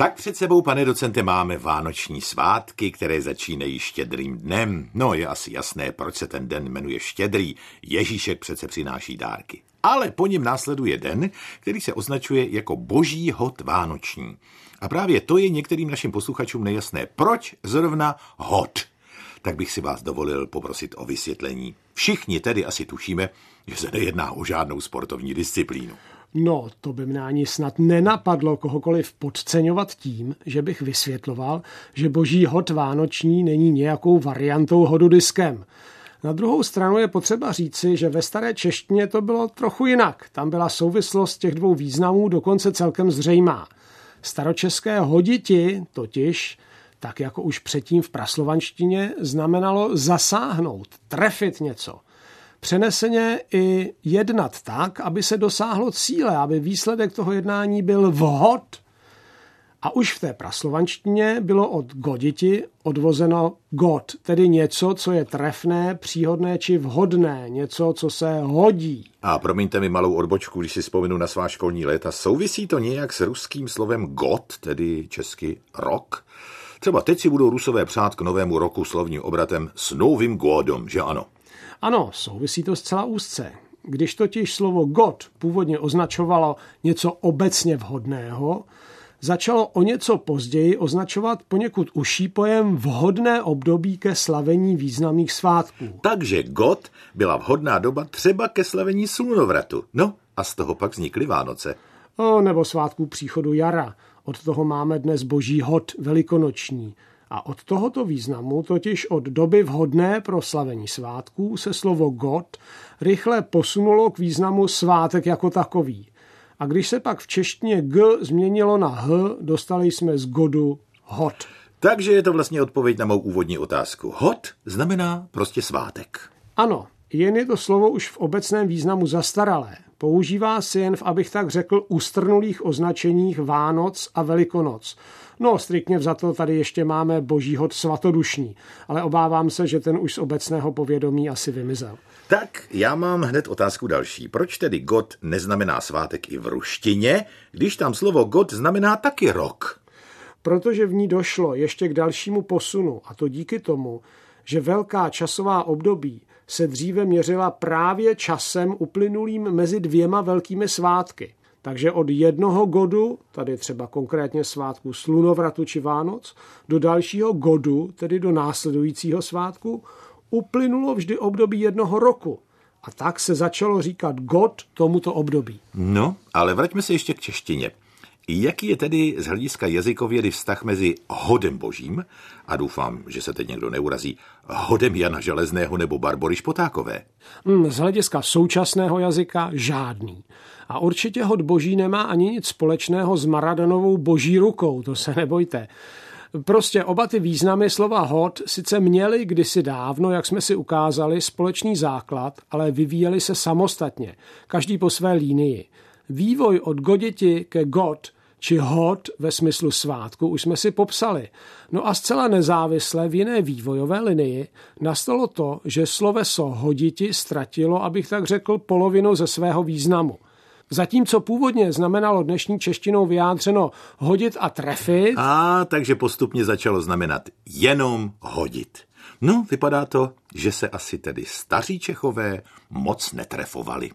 Tak před sebou, pane docente, máme vánoční svátky, které začínají štědrým dnem. No, je asi jasné, proč se ten den jmenuje štědrý. Ježíšek přece přináší dárky. Ale po něm následuje den, který se označuje jako boží hod vánoční. A právě to je některým našim posluchačům nejasné. Proč zrovna hod? Tak bych si vás dovolil poprosit o vysvětlení. Všichni tedy asi tušíme, že se nejedná o žádnou sportovní disciplínu. No, to by mě ani snad nenapadlo kohokoliv podceňovat tím, že bych vysvětloval, že boží hod vánoční není nějakou variantou hodu diskem. Na druhou stranu je potřeba říci, že ve staré češtině to bylo trochu jinak. Tam byla souvislost těch dvou významů dokonce celkem zřejmá. Staročeské hoditi totiž, tak jako už předtím v praslovanštině, znamenalo zasáhnout, trefit něco – přeneseně i jednat tak, aby se dosáhlo cíle, aby výsledek toho jednání byl vhod. A už v té praslovanštině bylo od goditi odvozeno god, tedy něco, co je trefné, příhodné či vhodné, něco, co se hodí. A promiňte mi malou odbočku, když si vzpomenu na svá školní léta. Souvisí to nějak s ruským slovem god, tedy česky rok? Třeba teď si budou rusové přát k novému roku slovním obratem s novým godom, že ano? Ano, souvisí to zcela úzce. Když totiž slovo God původně označovalo něco obecně vhodného, začalo o něco později označovat poněkud uší pojem vhodné období ke slavení významných svátků. Takže God byla vhodná doba třeba ke slavení slunovratu. No a z toho pak vznikly Vánoce. O, nebo svátků příchodu jara. Od toho máme dnes boží hod velikonoční. A od tohoto významu, totiž od doby vhodné pro slavení svátků, se slovo God rychle posunulo k významu svátek jako takový. A když se pak v češtině G změnilo na H, dostali jsme z godu hod. Takže je to vlastně odpověď na mou úvodní otázku. Hod znamená prostě svátek. Ano, jen je to slovo už v obecném významu zastaralé. Používá se jen v, abych tak řekl, ústrnulých označeních Vánoc a Velikonoc. No, striktně vzato tady ještě máme boží hod svatodušní, ale obávám se, že ten už z obecného povědomí asi vymizel. Tak, já mám hned otázku další. Proč tedy God neznamená svátek i v ruštině, když tam slovo God znamená taky rok? Protože v ní došlo ještě k dalšímu posunu, a to díky tomu, že velká časová období se dříve měřila právě časem uplynulým mezi dvěma velkými svátky. Takže od jednoho godu, tady třeba konkrétně svátku slunovratu či Vánoc, do dalšího godu, tedy do následujícího svátku, uplynulo vždy období jednoho roku. A tak se začalo říkat god tomuto období. No, ale vraťme se ještě k češtině. Jaký je tedy z hlediska jazykovědy vztah mezi hodem božím a doufám, že se teď někdo neurazí, hodem Jana Železného nebo Barbory Špotákové? Hmm, z hlediska současného jazyka žádný. A určitě hod boží nemá ani nic společného s Maradonovou boží rukou, to se nebojte. Prostě oba ty významy slova hod sice měly kdysi dávno, jak jsme si ukázali, společný základ, ale vyvíjeli se samostatně, každý po své línii. Vývoj od goditi ke god či hod ve smyslu svátku už jsme si popsali. No a zcela nezávisle v jiné vývojové linii nastalo to, že sloveso hoditi ztratilo, abych tak řekl, polovinu ze svého významu. Zatímco původně znamenalo dnešní češtinou vyjádřeno hodit a trefit. A takže postupně začalo znamenat jenom hodit. No, vypadá to, že se asi tedy staří Čechové moc netrefovali.